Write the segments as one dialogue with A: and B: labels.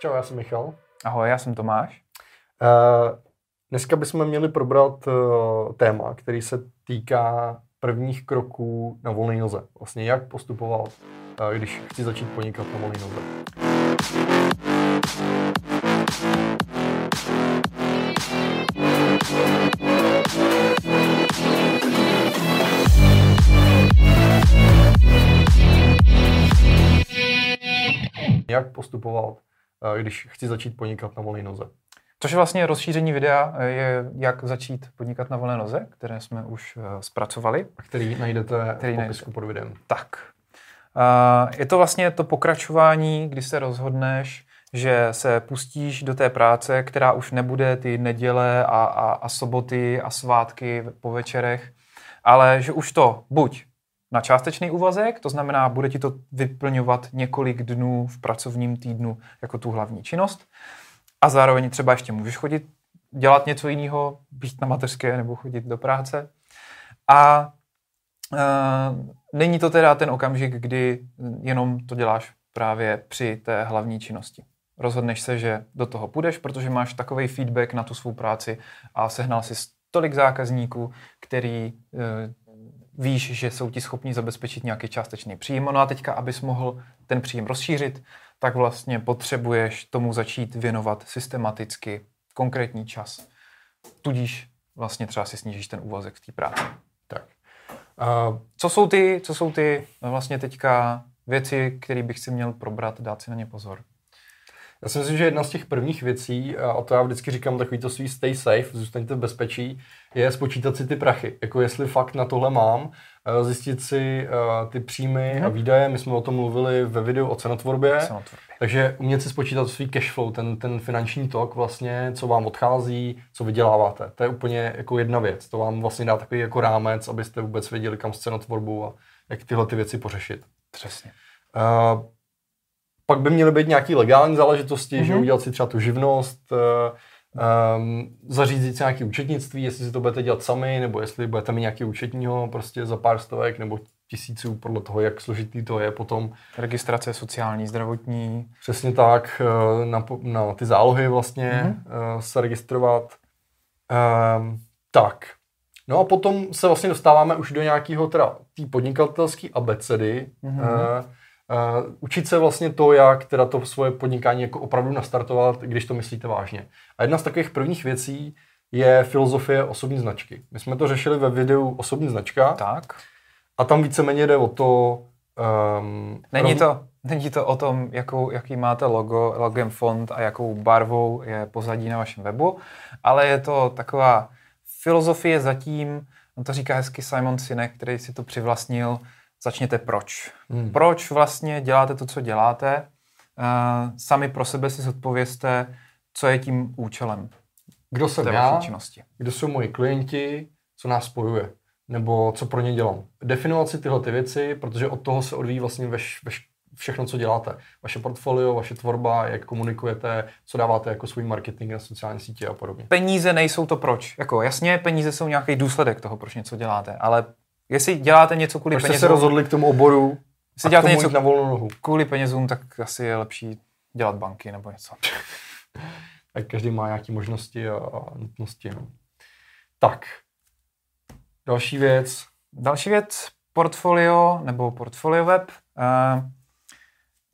A: Čau, já jsem Michal.
B: Ahoj, já jsem Tomáš.
A: Uh, dneska bychom měli probrat uh, téma, který se týká prvních kroků na volné noze. Vlastně jak postupovat, uh, když chci začít podnikat na volné noze. Jak postupovat, když chci začít podnikat na volné noze.
B: Což je vlastně rozšíření videa, je jak začít podnikat na volné noze, které jsme už uh, zpracovali.
A: A který najdete který v popisku najdete. pod videem.
B: Tak. Je to vlastně to pokračování, kdy se rozhodneš, že se pustíš do té práce, která už nebude ty neděle a, a, a soboty a svátky po večerech, ale že už to buď na částečný úvazek, to znamená, bude ti to vyplňovat několik dnů v pracovním týdnu jako tu hlavní činnost, a zároveň třeba ještě můžeš chodit dělat něco jiného, být na mateřské nebo chodit do práce. A uh, není to teda ten okamžik, kdy jenom to děláš právě při té hlavní činnosti. Rozhodneš se, že do toho půjdeš, protože máš takový feedback na tu svou práci a sehnal si tolik zákazníků, který uh, víš, že jsou ti schopni zabezpečit nějaký částečný příjem. No a teďka, abys mohl ten příjem rozšířit, tak vlastně potřebuješ tomu začít věnovat systematicky konkrétní čas. Tudíž vlastně třeba si snížíš ten úvazek v té práci.
A: Tak.
B: Uh, co, jsou ty, co jsou ty vlastně teďka věci, které bych si měl probrat, dát si na ně pozor?
A: Já si myslím, že jedna z těch prvních věcí, a to já vždycky říkám takový to svý stay safe, zůstaňte v bezpečí, je spočítat si ty prachy. Jako jestli fakt na tohle mám, eh, zjistit si uh, ty příjmy hmm. a mhm. výdaje. My jsme o tom mluvili ve videu o cenotvorbě. cenotvorbě. Takže umět si spočítat svůj cash flow, ten, ten finanční tok vlastně, co vám odchází, co vyděláváte. To je úplně jako jedna věc. To vám vlastně dá takový jako rámec, abyste vůbec věděli, kam s cenotvorbu a jak tyhle ty věci pořešit.
B: Přesně.
A: Uh, pak by měly být nějaké legální záležitosti, mm-hmm. že mhm. udělat si třeba tu živnost, um, zařídit si nějaké účetnictví, jestli si to budete dělat sami, nebo jestli budete mít nějaký účetního prostě za pár stovek nebo tisíců, podle toho, jak složitý to je potom.
B: Registrace sociální, zdravotní.
A: Přesně tak, eh, na, na ty zálohy vlastně mm-hmm. se registrovat. Um, tak, no a potom se vlastně dostáváme už do nějakého teda té podnikatelské abecedy, mm-hmm. uh, Uh, učit se vlastně to, jak teda to svoje podnikání jako opravdu nastartovat, když to myslíte vážně. A jedna z takových prvních věcí je filozofie osobní značky. My jsme to řešili ve videu osobní značka.
B: Tak.
A: A tam víceméně jde o to... Um,
B: není, to není to o tom, jakou, jaký máte logo, logem font a jakou barvou je pozadí na vašem webu, ale je to taková filozofie zatím, on to říká hezky Simon Sinek, který si to přivlastnil, začněte proč. Hmm. Proč vlastně děláte to, co děláte? Uh, sami pro sebe si zodpovězte, co je tím účelem.
A: Kdo jsem já, činnosti. kdo jsou moji klienti, co nás spojuje, nebo co pro ně dělám. Definovat si tyhle ty věci, protože od toho se odvíjí vlastně veš, veš, všechno, co děláte. Vaše portfolio, vaše tvorba, jak komunikujete, co dáváte jako svůj marketing na sociální sítě a podobně.
B: Peníze nejsou to proč. Jako jasně, peníze jsou nějaký důsledek toho, proč něco děláte, ale Jestli děláte něco kvůli
A: Proč
B: penězům...
A: se rozhodli k tomu oboru
B: Jestli děláte něco na volnou nohu. kvůli penězům, tak asi je lepší dělat banky nebo něco.
A: tak každý má nějaké možnosti a, a nutnosti. No. Tak, další věc.
B: Další věc, portfolio nebo portfolio web. Uh,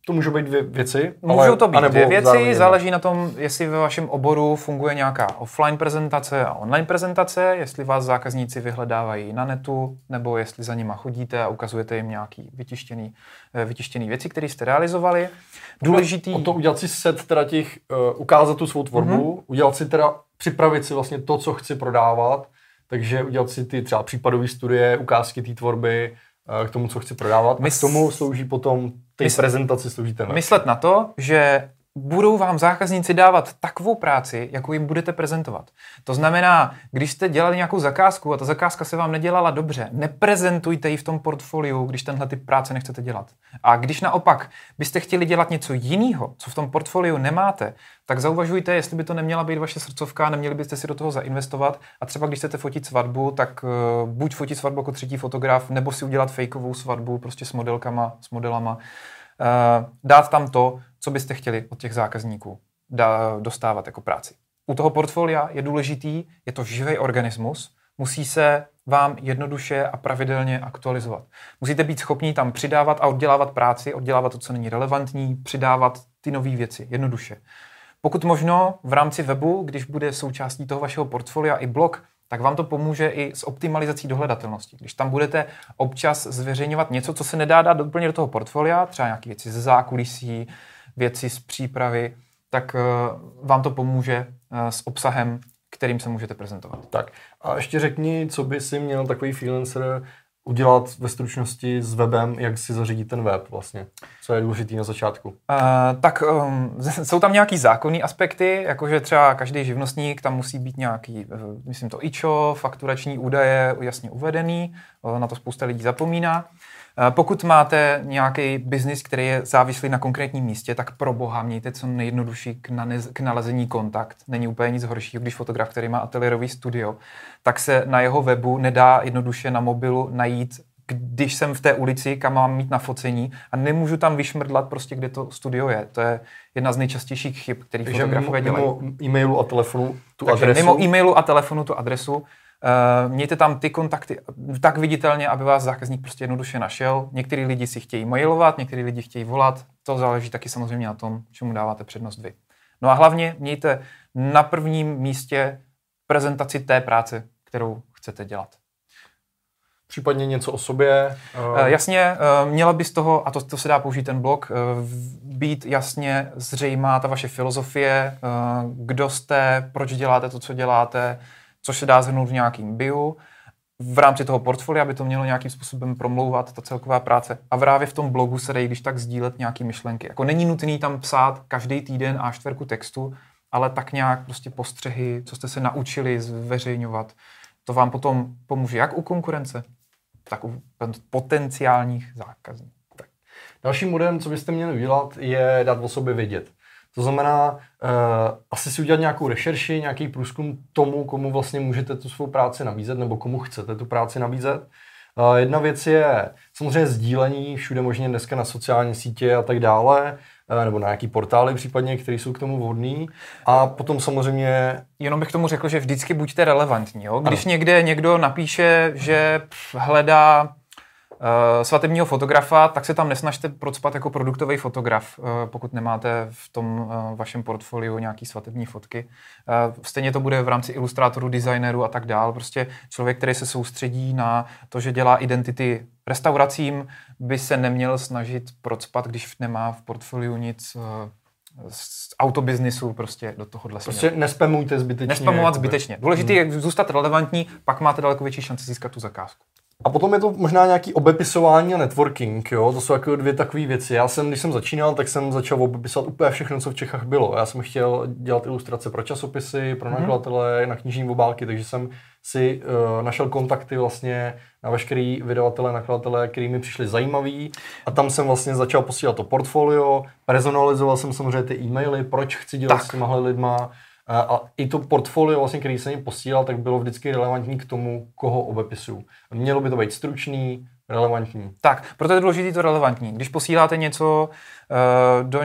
A: to můžou být dvě věci.
B: Můžou ale, to být dvě věci, záleží na tom, jestli ve vašem oboru funguje nějaká offline prezentace a online prezentace, jestli vás zákazníci vyhledávají na netu, nebo jestli za nima chodíte a ukazujete jim nějaký vytištěný, eh, vytištěný věci, které jste realizovali.
A: Důležitý... O to udělat si set teda těch, uh, ukázat tu svou tvorbu, mm-hmm. udělat si teda, připravit si vlastně to, co chci prodávat, takže udělat si ty třeba případové studie, ukázky té tvorby, k tomu, co chci prodávat. Mys... A k tomu slouží potom ty Mys... prezentaci slouží ten
B: Myslet na to, že budou vám zákazníci dávat takovou práci, jakou jim budete prezentovat. To znamená, když jste dělali nějakou zakázku a ta zakázka se vám nedělala dobře, neprezentujte ji v tom portfoliu, když tenhle typ práce nechcete dělat. A když naopak byste chtěli dělat něco jiného, co v tom portfoliu nemáte, tak zauvažujte, jestli by to neměla být vaše srdcovka, neměli byste si do toho zainvestovat a třeba když chcete fotit svatbu, tak uh, buď fotit svatbu jako třetí fotograf, nebo si udělat fejkovou svatbu prostě s modelkama, s modelama dát tam to, co byste chtěli od těch zákazníků dostávat jako práci. U toho portfolia je důležitý, je to živý organismus, musí se vám jednoduše a pravidelně aktualizovat. Musíte být schopni tam přidávat a oddělávat práci, oddělávat to, co není relevantní, přidávat ty nové věci jednoduše. Pokud možno v rámci webu, když bude součástí toho vašeho portfolia i blog, tak vám to pomůže i s optimalizací dohledatelnosti. Když tam budete občas zveřejňovat něco, co se nedá dát úplně do toho portfolia, třeba nějaké věci ze zákulisí, věci z přípravy, tak uh, vám to pomůže uh, s obsahem, kterým se můžete prezentovat.
A: Tak a ještě řekni, co by si měl takový freelancer udělat ve stručnosti s webem, jak si zařídit ten web vlastně? Co je důležité na začátku? Uh,
B: tak um, jsou tam nějaký zákonní aspekty, jakože třeba každý živnostník, tam musí být nějaký, uh, myslím to IČO, fakturační údaje jasně uvedený, uh, na to spousta lidí zapomíná. Eh, pokud máte nějaký biznis, který je závislý na konkrétním místě, tak pro boha mějte co nejjednodušší k, nanez, k nalezení kontakt. Není úplně nic horšího, když fotograf, který má ateliérový studio, tak se na jeho webu nedá jednoduše na mobilu najít když jsem v té ulici, kam mám mít na focení a nemůžu tam vyšmrdlat prostě, kde to studio je. To je jedna z nejčastějších chyb, který fotografové dělají.
A: Mimo e-mailu a telefonu tu
B: Takže
A: adresu.
B: mimo e-mailu a telefonu tu adresu mějte tam ty kontakty tak viditelně, aby vás zákazník prostě jednoduše našel. Některý lidi si chtějí mailovat, některý lidi chtějí volat. To záleží taky samozřejmě na tom, čemu dáváte přednost vy. No a hlavně mějte na prvním místě prezentaci té práce, kterou chcete dělat.
A: Případně něco o sobě?
B: Uh... Jasně, uh, měla by z toho, a to, to se dá použít ten blog, být jasně zřejmá ta vaše filozofie, kdo jste, proč děláte to, co děláte, což se dá zhrnout v nějakým bio. V rámci toho portfolia by to mělo nějakým způsobem promlouvat, ta celková práce. A právě v tom blogu se dají když tak sdílet nějaké myšlenky. Jako není nutný tam psát každý týden a čtverku textu, ale tak nějak prostě postřehy, co jste se naučili zveřejňovat. To vám potom pomůže jak u konkurence, tak u potenciálních zákazníků.
A: Dalším modem, co byste měli udělat, je dát o sobě vědět. To znamená, uh, asi si udělat nějakou rešerši, nějaký průzkum tomu, komu vlastně můžete tu svou práci nabízet, nebo komu chcete tu práci nabízet. Uh, jedna věc je samozřejmě sdílení všude možně dneska na sociální sítě a tak dále, uh, nebo na nějaký portály případně, které jsou k tomu vhodný. A potom samozřejmě...
B: Jenom bych tomu řekl, že vždycky buďte relevantní. Jo? Když ano. někde někdo napíše, že hledá svatebního fotografa, tak se tam nesnažte procpat jako produktový fotograf, uh, pokud nemáte v tom uh, vašem portfoliu nějaký svatební fotky. Uh, stejně to bude v rámci ilustrátorů, designerů a tak dál. Prostě člověk, který se soustředí na to, že dělá identity restauracím, by se neměl snažit procpat, když nemá v portfoliu nic uh, z autobiznisu prostě do tohohle
A: Prostě nespamujte zbytečně.
B: Nespamovat zbytečně. Důležité hmm. je zůstat relevantní, pak máte daleko větší šanci získat tu zakázku.
A: A potom je to možná nějaký obepisování a networking, jo? to jsou jako dvě takové věci. Já jsem, když jsem začínal, tak jsem začal obepisovat úplně všechno, co v Čechách bylo. Já jsem chtěl dělat ilustrace pro časopisy, pro mhm. nakladatele, mm-hmm. na knižní obálky, takže jsem si uh, našel kontakty vlastně na veškerý vydavatele, nakladatele, který mi přišli zajímaví a tam jsem vlastně začal posílat to portfolio, personalizoval jsem samozřejmě ty e-maily, proč chci dělat tak. s těmahle lidma, a i to portfolio, vlastně, který jsem jim posílal, tak bylo vždycky relevantní k tomu, koho obepisuju. Mělo by to být stručný, relevantní.
B: Tak, proto je důležité to relevantní. Když posíláte něco uh, do,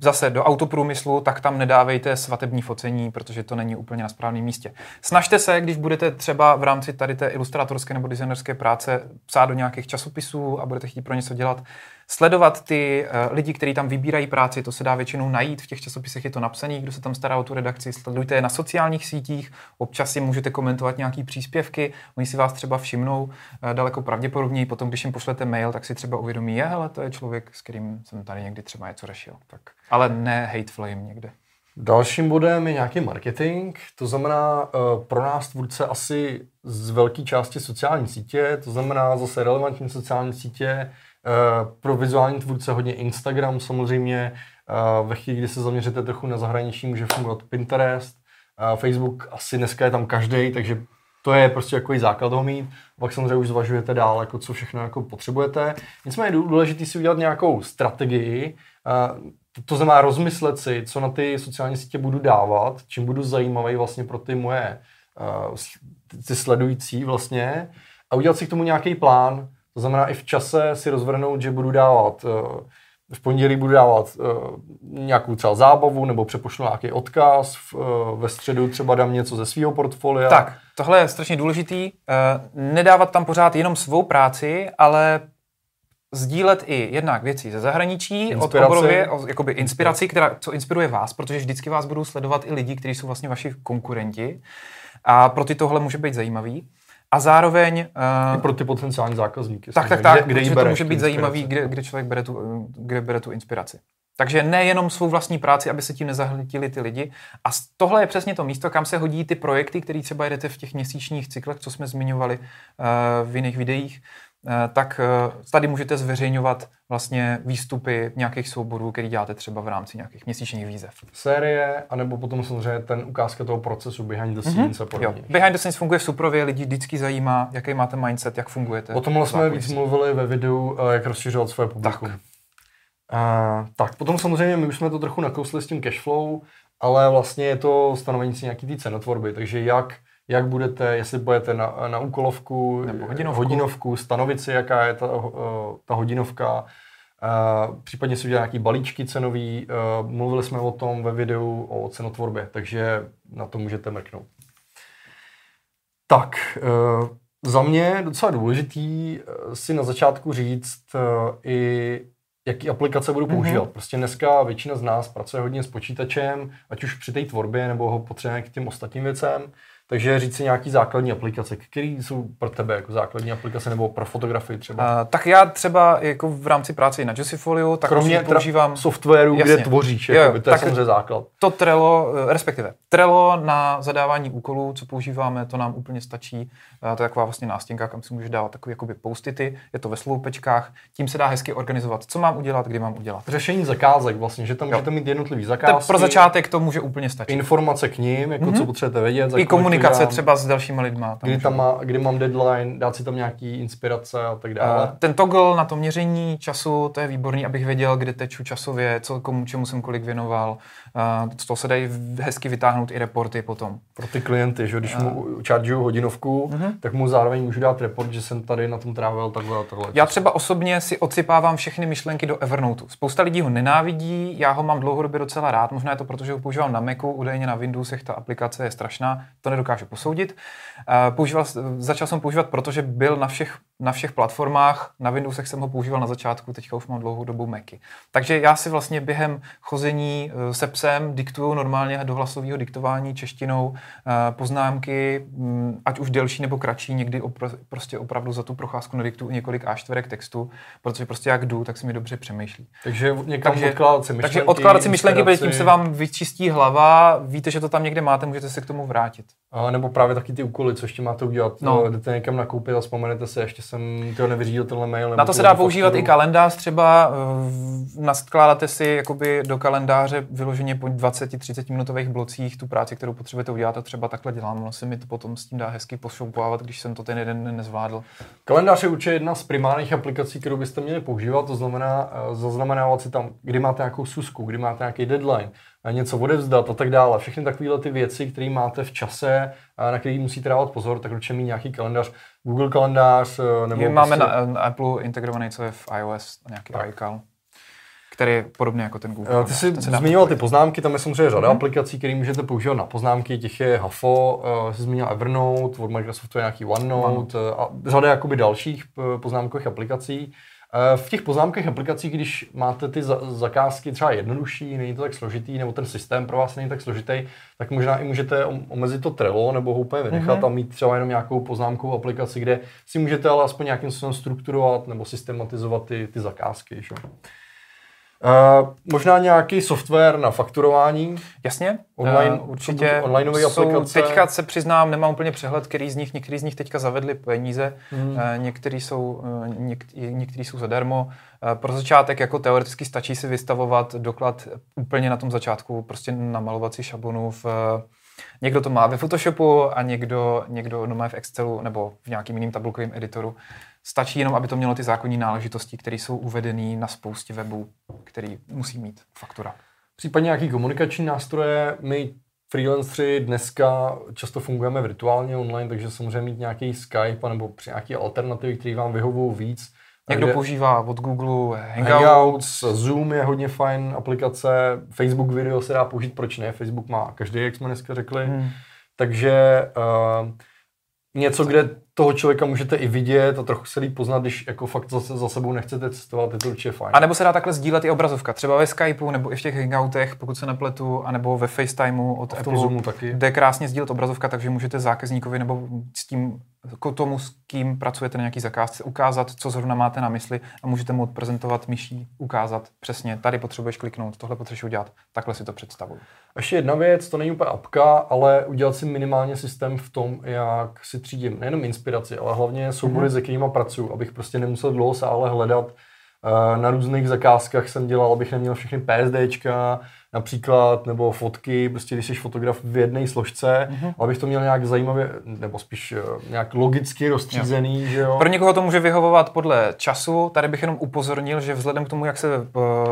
B: zase do autoprůmyslu, tak tam nedávejte svatební focení, protože to není úplně na správném místě. Snažte se, když budete třeba v rámci tady té ilustrátorské nebo designerské práce psát do nějakých časopisů a budete chtít pro něco dělat, sledovat ty uh, lidi, kteří tam vybírají práci, to se dá většinou najít, v těch časopisech je to napsané, kdo se tam stará o tu redakci, sledujte je na sociálních sítích, občas si můžete komentovat nějaký příspěvky, oni si vás třeba všimnou uh, daleko pravděpodobněji, potom když jim pošlete mail, tak si třeba uvědomí, je, hele, to je člověk, s kterým jsem tady někdy třeba něco řešil. Tak. Ale ne hate flame někde.
A: Dalším bodem je nějaký marketing, to znamená uh, pro nás tvůrce asi z velké části sociální sítě, to znamená zase relevantní sociální sítě, Eh, pro vizuální tvůrce hodně Instagram samozřejmě. Eh, ve chvíli, kdy se zaměříte trochu na zahraničí, může fungovat Pinterest. Eh, Facebook asi dneska je tam každý, takže to je prostě jako základ toho mít. Pak samozřejmě už zvažujete dál, jako co všechno jako potřebujete. Nicméně je důležité si udělat nějakou strategii, to znamená rozmyslet si, co na ty sociální sítě budu dávat, čím budu zajímavý vlastně pro ty moje ty sledující vlastně a udělat si k tomu nějaký plán, to znamená i v čase si rozvrhnout, že budu dávat uh, v pondělí budu dávat uh, nějakou třeba zábavu nebo přepošlu nějaký odkaz, v, uh, ve středu třeba dám něco ze svého portfolia.
B: Tak, tohle je strašně důležitý. Nedávat tam pořád jenom svou práci, ale sdílet i jednak věci ze zahraničí, inspiraci. od oborově, o, jakoby inspiraci, která, co inspiruje vás, protože vždycky vás budou sledovat i lidi, kteří jsou vlastně vaši konkurenti. A pro ty tohle může být zajímavý. A zároveň...
A: Uh, I pro ty potenciální zákazníky.
B: Tak, tak, tak, kde, kde to může být zajímavý, kde, kde člověk bere tu, kde bere tu inspiraci. Takže nejenom svou vlastní práci, aby se tím nezahltili ty lidi. A tohle je přesně to místo, kam se hodí ty projekty, které třeba jedete v těch měsíčních cyklech, co jsme zmiňovali uh, v jiných videích. Eh, tak eh, tady můžete zveřejňovat vlastně výstupy nějakých souborů, který děláte třeba v rámci nějakých měsíčních výzev.
A: Série, anebo potom samozřejmě ten ukázka toho procesu behind the scenes mm-hmm. a podobně. Jo.
B: Behind the scenes funguje v Suprově, lidi vždycky zajímá, jaký máte mindset, jak fungujete.
A: O tomhle jsme víc mluvili ve videu, eh, jak rozšiřovat svoje publikum. Tak. Uh, tak, potom samozřejmě my už jsme to trochu nakousli s tím cashflow, ale vlastně je to stanovení si nějaký té cenotvorby, takže jak jak budete, jestli budete na, na úkolovku,
B: nebo hodinovku.
A: hodinovku, stanovit si, jaká je ta, eh, ta hodinovka, Uh, případně si udělat nějaký balíčky cenový. Uh, mluvili jsme o tom ve videu o cenotvorbě, takže na to můžete mrknout. Tak, za mě docela důležitý si na začátku říct i, jaký aplikace budu používat. Mm-hmm. Prostě dneska většina z nás pracuje hodně s počítačem, ať už při té tvorbě, nebo ho potřebujeme k těm ostatním věcem. Takže říct si nějaký základní aplikace, které jsou pro tebe jako základní aplikace nebo pro fotografii třeba?
B: Uh, tak já třeba jako v rámci práce na Justifolio, tak
A: Kromě používám softwaru, jasně. kde tvoříš, jo, jakoby, to je samozřejmě základ.
B: To Trello, eh, respektive Trello na zadávání úkolů, co používáme, to nám úplně stačí. To je taková vlastně nástěnka, kam si můžeš dávat takové jakoby postity, je to ve sloupečkách, tím se dá hezky organizovat, co mám udělat, kdy mám udělat.
A: Řešení zakázek vlastně, že tam můžete mít jednotlivý zakázky.
B: pro začátek to může úplně stačit.
A: Informace k ním, jako mm-hmm. co potřebujete vědět.
B: Komunikace třeba s dalšíma lidma.
A: Tam kdy, tam má, kdy mám deadline, dát si tam nějaký inspirace a tak dále. Uh,
B: ten toggle na to měření času, to je výborný, abych věděl, kde teču časově, co, komu, čemu jsem kolik věnoval. Uh, to se dají hezky vytáhnout i reporty potom.
A: Pro ty klienty, že když mu chargeuju hodinovku, uh-huh. tak mu zároveň můžu dát report, že jsem tady na tom trávil takhle a takhle.
B: Já třeba osobně si odsypávám všechny myšlenky do Evernote. Spousta lidí ho nenávidí, já ho mám dlouhodobě docela rád, možná je to proto, že ho používám na Macu, údajně na Windowsech ta aplikace je strašná, to nedokážu posoudit. Používal, začal jsem používat, protože byl na všech, na všech platformách, na Windowsech jsem ho používal na začátku, teďka už mám dlouhou dobu Macy. Takže já si vlastně během chození eh, se psem diktuju normálně do hlasového diktování češtinou eh, poznámky, mm, ať už delší nebo kratší, někdy opr- prostě opravdu za tu procházku nediktuju několik a čtverek textu, protože prostě jak jdu, tak si mi dobře přemýšlí.
A: Takže někam takže, odkládat si myšlenky.
B: Takže odkládat si myšlenky, protože tím se vám vyčistí hlava, víte, že to tam někde máte, můžete se k tomu vrátit.
A: A nebo právě taky ty úkoly, co ještě máte udělat. No. Jdete někam nakoupit a vzpomenete se, ještě jsem to nevyřídil tenhle mail.
B: Na to se dá používat fakturu. i kalendář třeba. Eh, naskládáte si jakoby do kalendáře vyloženě po 20-30 minutových blocích tu práci, kterou potřebujete udělat a třeba takhle dělám. Ono se mi to potom s tím dá hezky pošoupovávat, když jsem to ten jeden nezvládl.
A: Kalendář je určitě jedna z primárních aplikací, kterou byste měli používat, to znamená eh, zaznamenávat si tam, kdy máte nějakou susku, kdy máte nějaký deadline, něco odevzdat a tak dále. Všechny takovéhle ty věci, které máte v čase, na který musíte dávat pozor, tak určitě mít nějaký kalendář, Google kalendář. Eh, nebo
B: My máme prostě... na, Apple integrovaný, co je v iOS, nějaký tak. iCal který je podobný jako ten Google.
A: Eh, ty jsi zmiňoval ty poznámky, tam je samozřejmě řada mm-hmm. aplikací, které můžete používat na poznámky, těch je Hafo, uh, jsi zmínil Evernote, od Microsoftu je nějaký OneNote One. a řada jakoby dalších poznámkových aplikací. Eh, v těch poznámkách aplikací, když máte ty zakázky třeba jednodušší, není to tak složitý, nebo ten systém pro vás není tak složitý, tak možná i můžete omezit to Trello nebo ho úplně vynechat mm-hmm. a mít třeba jenom nějakou poznámkovou aplikaci, kde si můžete ale aspoň nějakým způsobem strukturovat nebo systematizovat ty, ty zakázky. Že? Uh, možná nějaký software na fakturování?
B: Jasně,
A: online, uh, určitě. Online aplikace.
B: Teďka se přiznám, nemám úplně přehled, který z nich, některý z nich teďka zavedli peníze, hmm. uh, některý, jsou, uh, něk, některý jsou zadarmo. Uh, pro začátek jako teoreticky stačí si vystavovat doklad úplně na tom začátku, prostě namalovat si šablonu v Někdo to má ve Photoshopu a někdo, někdo no má v Excelu nebo v nějakým jiným tabulkovém editoru. Stačí jenom, aby to mělo ty zákonní náležitosti, které jsou uvedené na spoustě webů, který musí mít faktura.
A: Případně nějaký komunikační nástroje. My freelanceri dneska často fungujeme virtuálně online, takže samozřejmě mít nějaký Skype nebo při nějaké alternativy, které vám vyhovují víc,
B: Někdo
A: kde-
B: používá od Google Hangouts.
A: Hangouts, Zoom je hodně fajn aplikace, Facebook video se dá použít, proč ne? Facebook má každý, jak jsme dneska řekli.
B: Hmm.
A: Takže uh, něco, kde toho člověka můžete i vidět a trochu se líp poznat, když jako fakt zase za sebou nechcete cestovat, je to určitě fajn.
B: A nebo se dá takhle sdílet i obrazovka, třeba ve Skypeu nebo i v těch Hangoutech, pokud se nepletu, anebo ve FaceTimeu od
A: A v
B: Apple.
A: Zoomu taky.
B: Jde krásně sdílet obrazovka, takže můžete zákazníkovi nebo s tím, k tomu, s kým pracujete na nějaký zakázce, ukázat, co zrovna máte na mysli a můžete mu odprezentovat myší, ukázat přesně, tady potřebuješ kliknout, tohle potřebuješ udělat. Takhle si to představuju.
A: Ještě jedna věc, to není úplně apka, ale udělat si minimálně systém v tom, jak si třídím nejenom inspiraci, ale hlavně soubory, mm-hmm. se kterými pracuji, abych prostě nemusel dlouho sále hledat. Eh, Na různých zakázkách jsem dělal, abych neměl všechny PSDčka, například, nebo fotky, prostě když jsi fotograf v jedné složce, mm-hmm. abych to měl nějak zajímavě, nebo spíš eh, nějak logicky rozstřízený, jo. že jo.
B: Pro někoho to může vyhovovat podle času. Tady bych jenom upozornil, že vzhledem k tomu, jak se uh,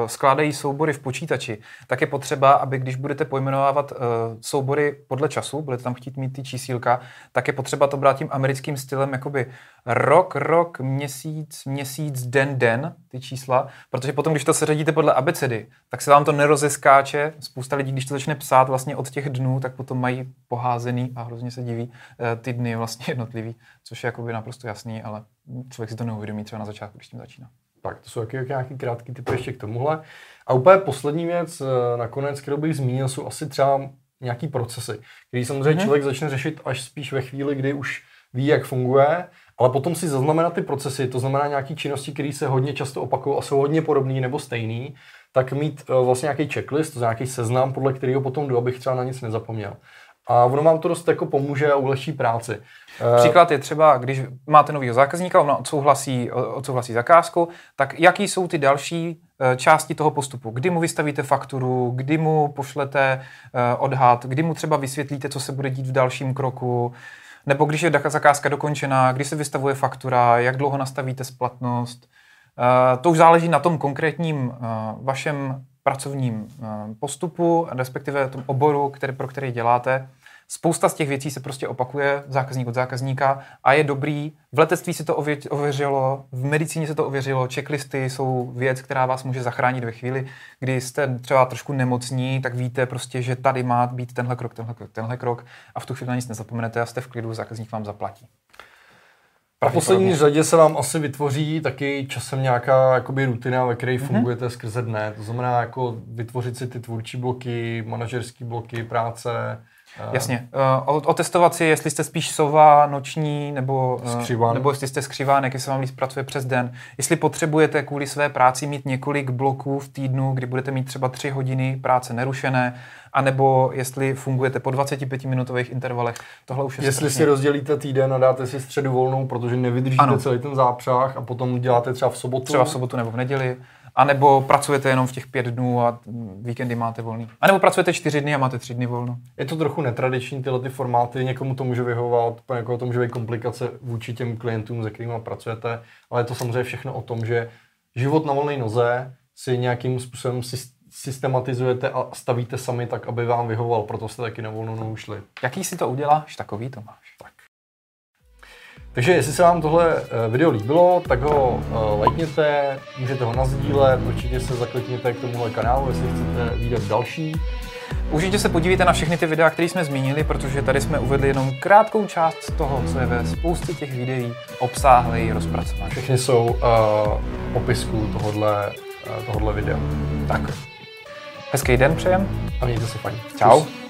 B: skládají soubory v počítači, tak je potřeba, aby když budete pojmenovávat uh, soubory podle času, budete tam chtít mít ty čísílka, tak je potřeba to brát tím americkým stylem, jakoby rok, rok, měsíc, měsíc, den, den, ty čísla, protože potom, když to seřadíte podle abecedy, tak se vám to nerozeskáče. Spousta lidí, když to začne psát vlastně od těch dnů, tak potom mají poházený a hrozně se diví eh, ty dny vlastně jednotlivý, což je jakoby naprosto jasný, ale člověk si to neuvědomí třeba na začátku, když tím začíná.
A: Tak, to jsou jaký, nějaký krátký typy ještě k tomuhle. A úplně poslední věc, eh, nakonec, kterou bych zmínil, jsou asi třeba nějaký procesy, který samozřejmě
B: Mhm.
A: mm-hmm. člověk začne řešit až spíš ve chvíli, kdy už ví, jak funguje, ale potom si zaznamenat ty procesy, to znamená nějaký činnosti, které se hodně často opakují a jsou hodně podobné nebo stejný, tak mít eh, vlastně nějaký checklist, nějaký seznam, podle kterého potom jdu, abych třeba na nic nezapomněl. A ono vám to dost jako pomůže a ulehčí práci. Eh,
B: Příklad je třeba, když máte nového zákazníka, on odsouhlasí, odsouhlasí zakázku, tak jaký jsou ty další eh, části toho postupu? Kdy mu vystavíte fakturu, kdy mu pošlete odhad, kdy mu třeba vysvětlíte, co se bude dít v dalším kroku, nebo když je zakázka dokončená, kdy se vystavuje faktura, jak dlouho nastavíte splatnost. Eh, To už záleží na tom konkrétním eh, vašem pracovním eh, postupu, respektive tom oboru, který, pro který děláte. Spousta z těch věcí se prostě opakuje zákazník od zákazníka a je dobrý. V letectví se to ově- ověřilo, v medicíně se to ověřilo, checklisty jsou věc, která vás může zachránit ve chvíli, kdy jste třeba trošku nemocní, tak víte prostě, že tady má být tenhle krok, tenhle krok, tenhle krok a v tu chvíli na nic nezapomenete a jste v klidu, zákazník vám zaplatí.
A: A v poslední řadě se vám asi vytvoří taky časem nějaká jakoby rutina, ve které
B: Mhm.
A: fungujete skrze dne. To znamená jako vytvořit si ty tvůrčí bloky, manažerské bloky, práce. eh,
B: Jasně. Uh, otestovat si, jestli jste spíš sova, noční, nebo, eh,
A: Skřiván.
B: nebo jestli jste skřivánek, jestli vám líp pracuje přes den. Jestli potřebujete kvůli své práci mít několik bloků v týdnu, kdy budete mít třeba tři hodiny práce nerušené, anebo jestli fungujete po 25-minutových intervalech. Tohle už je
A: Jestli
B: strašně-
A: si rozdělíte týden a dáte si středu volnou, protože nevydržíte
B: Ano.
A: celý ten zápřah a potom děláte třeba v sobotu.
B: třeba v sobotu nebo v neděli, anebo pracujete jenom v těch pět dnů a víkendy máte volný. A nebo pracujete čtyři dny a máte tři dny volno.
A: Je to trochu netradiční tyhle ty formáty, někomu to může vyhovovat, pro někoho to může být komplikace vůči těm klientům, se kterými pracujete, ale je to samozřejmě všechno o tom, že život na volné noze si nějakým způsobem sys- systematizujete a stavíte sami tak, aby vám vyhovoval, proto jste taky na volnou nohu šli.
B: Jaký si to uděláš, takový to máš. Tak.
A: Takže jestli se vám tohle eh, video líbilo, tak ho eh, lajkněte, můžete ho nazdílet, určitě se zaklikněte k tomuhle kanálu, jestli chcete vidět další.
B: Určitě se podívejte na všechny ty videa, které jsme zmínili, protože tady jsme uvedli jenom krátkou část z toho, co je ve spoustě těch videí obsáhlej rozpracovaný.
A: Všechny jsou uh, v popisku tohohle, uh, tohohle videa.
B: Tak. Hezký den přejem.
A: A mějte se fajn.
B: Čau.
A: Čus.